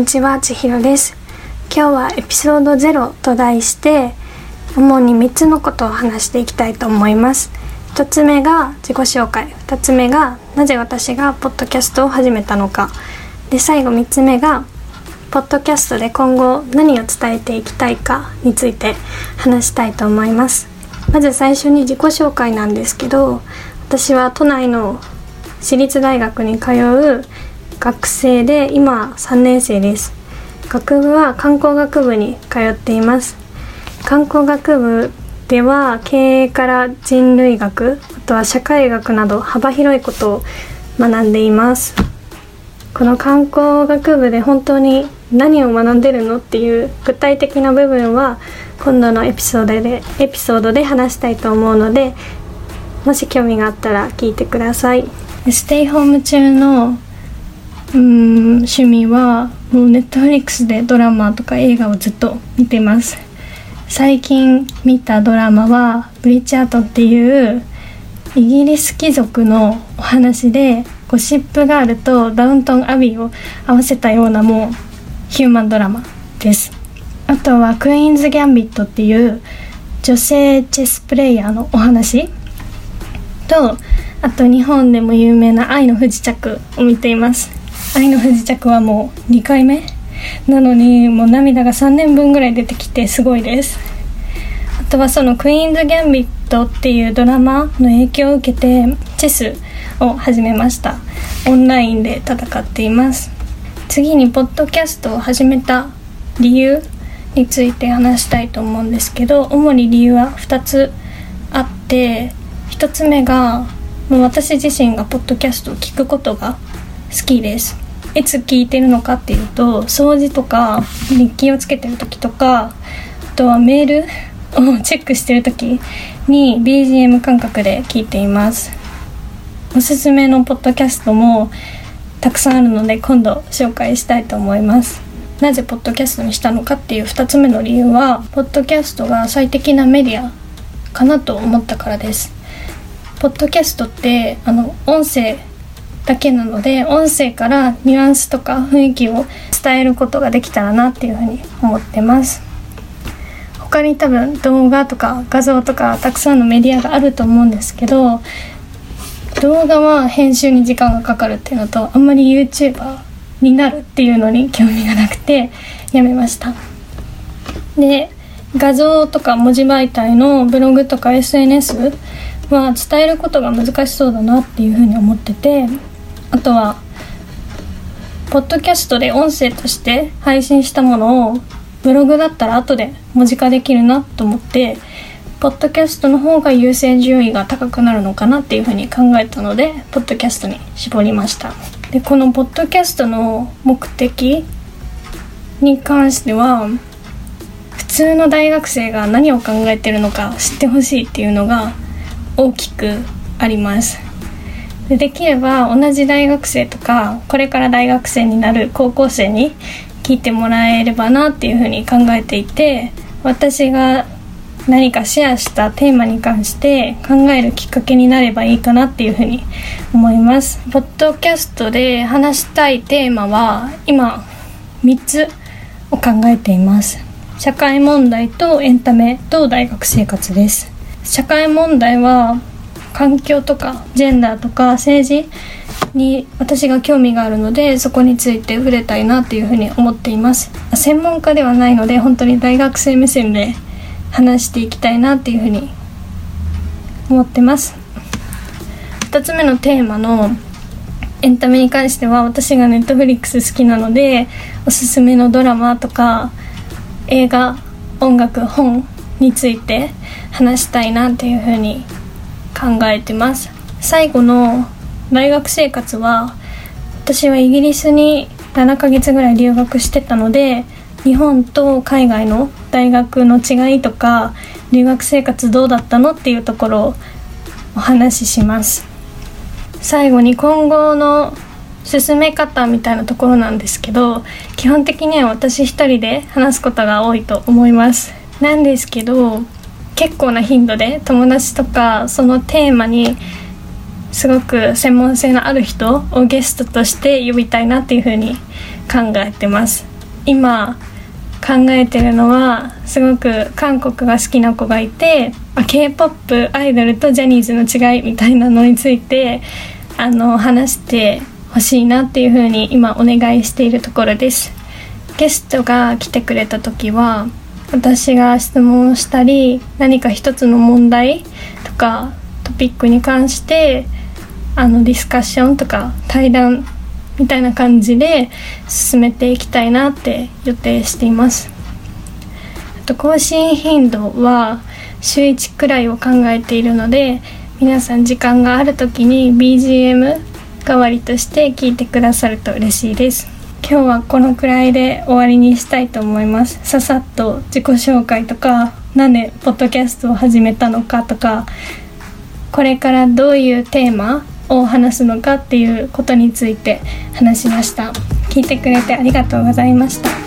にちは千尋です。今日はエピソード0と題して主に3つのことを話していきたいと思います。1つ目が自己紹介。2つ目がなぜ私がポッドキャストを始めたのか。で最後3つ目がポッドキャストで今後何を伝えていきたいかについて話したいと思います。まず最初に自己紹介なんですけど私は都内の私立大学に通う学生で今3年生です。学部は観光学部に通っています。観光学部では経営から人類学あとは社会学など幅広いことを学んでいます。この観光学部で本当に何を学んでるのっていう具体的な部分は今度のエピソードでエピソードで話したいと思うのでもし興味があったら聞いてください。ステイホーム中のうん趣味はもうネットフリックスでドラマとか映画をずっと見てます。最近見たドラマは「ブリッチアート」っていうイギリス貴族のお話でゴシップガールとダウントンアビーを合わせたようなもうヒューマンドラマです。あとはクイーンズ・ギャンビットっていう女性チェスプレイヤーのお話とあと日本でも有名な「愛の不時着」を見ています。愛の不時着はもう2回目？なのにもう涙が3年分ぐらい出てきてすごいです。あとはその「クイーンズ・ギャンビット」っていうドラマの影響を受けてチェスを始めました。オンラインで戦っています。次にポッドキャストを始めた理由について話したいと思うんですけど主に理由は2つあって1つ目がもう私自身がポッドキャストを聞くことが好きです。いつ聞いてるのかっていうと掃除とか日記をつけてる時とかあとはメール をチェックしてる時に BGM 感覚で聞いています。おすすめのポッドキャストもたくさんあるので今度紹介したいと思います。なぜポッドキャストにしたのかっていう2つ目の理由はポッドキャストが最適なメディアかなと思ったからです。ポッドキャストってあの音声だけなので音声からニュアンスとか雰囲気を伝えることができたらなっていうふうに思ってます。他に多分動画とか画像とかたくさんのメディアがあると思うんですけど動画は編集に時間がかかるっていうのとあんまり YouTuber になるっていうのに興味がなくてやめました。で画像とか文字媒体のブログとか SNS は伝えることが難しそうだなっていうふうに思っててあとはポッドキャストで音声として配信したものをブログだったら後で文字化できるなと思ってポッドキャストの方が優先順位が高くなるのかなっていうふうに考えたのでポッドキャストに絞りました。でこのポッドキャストの目的に関しては普通の大学生が何を考えてるのか知ってほしいっていうのが大きくあります。でできれば同じ大学生とかこれから大学生になる高校生に聞いてもらえればなっていうふうに考えていて私が何かシェアしたテーマに関して考えるきっかけになればいいかなっていうふうに思います。ポッドキャストで話したいテーマは今3つを考えています。社会問題とエンタメと大学生活です。社会問題は環境とかジェンダーとか政治に私が興味があるのでそこについて触れたいなっていうふうに思っています。専門家ではないので本当に大学生目線で話していきたいなっていうふうに思ってます。2つ目のテーマのエンタメに関しては私がネットフリックス好きなのでおすすめのドラマとか映画音楽本について話したいなっていうふうに考えてます。最後の大学生活は私はイギリスに7ヶ月ぐらい留学してたので日本と海外の大学の違いとか留学生活どうだったのっていうところをお話しします。最後に今後の進め方みたいなところなんですけど基本的には私一人で話すことが多いと思います。なんですけど結構な頻度で友達とかそのテーマにすごく専門性のある人をゲストとして呼びたいなっていうふうに考えてます。今考えてるのはすごく韓国が好きな子がいて k p o p アイドルとジャニーズの違いみたいなのについてあの話してほしいなっていう風に今お願いしているところです。ゲストが来てくれた時は私が質問をしたり何か一つの問題とかトピックに関してあのディスカッションとか対談みたいな感じで進めていきたいなって予定しています。あと更新頻度は週1くらいを考えているので皆さん時間がある時に BGM 代わりとして聞いてくださると嬉しいです。今日はこのくらいで終わりにしたいと思います。ささっと自己紹介とかなんでポッドキャストを始めたのかとかこれからどういうテーマを話すのかっていうことについて話しました。聞いてくれてありがとうございました。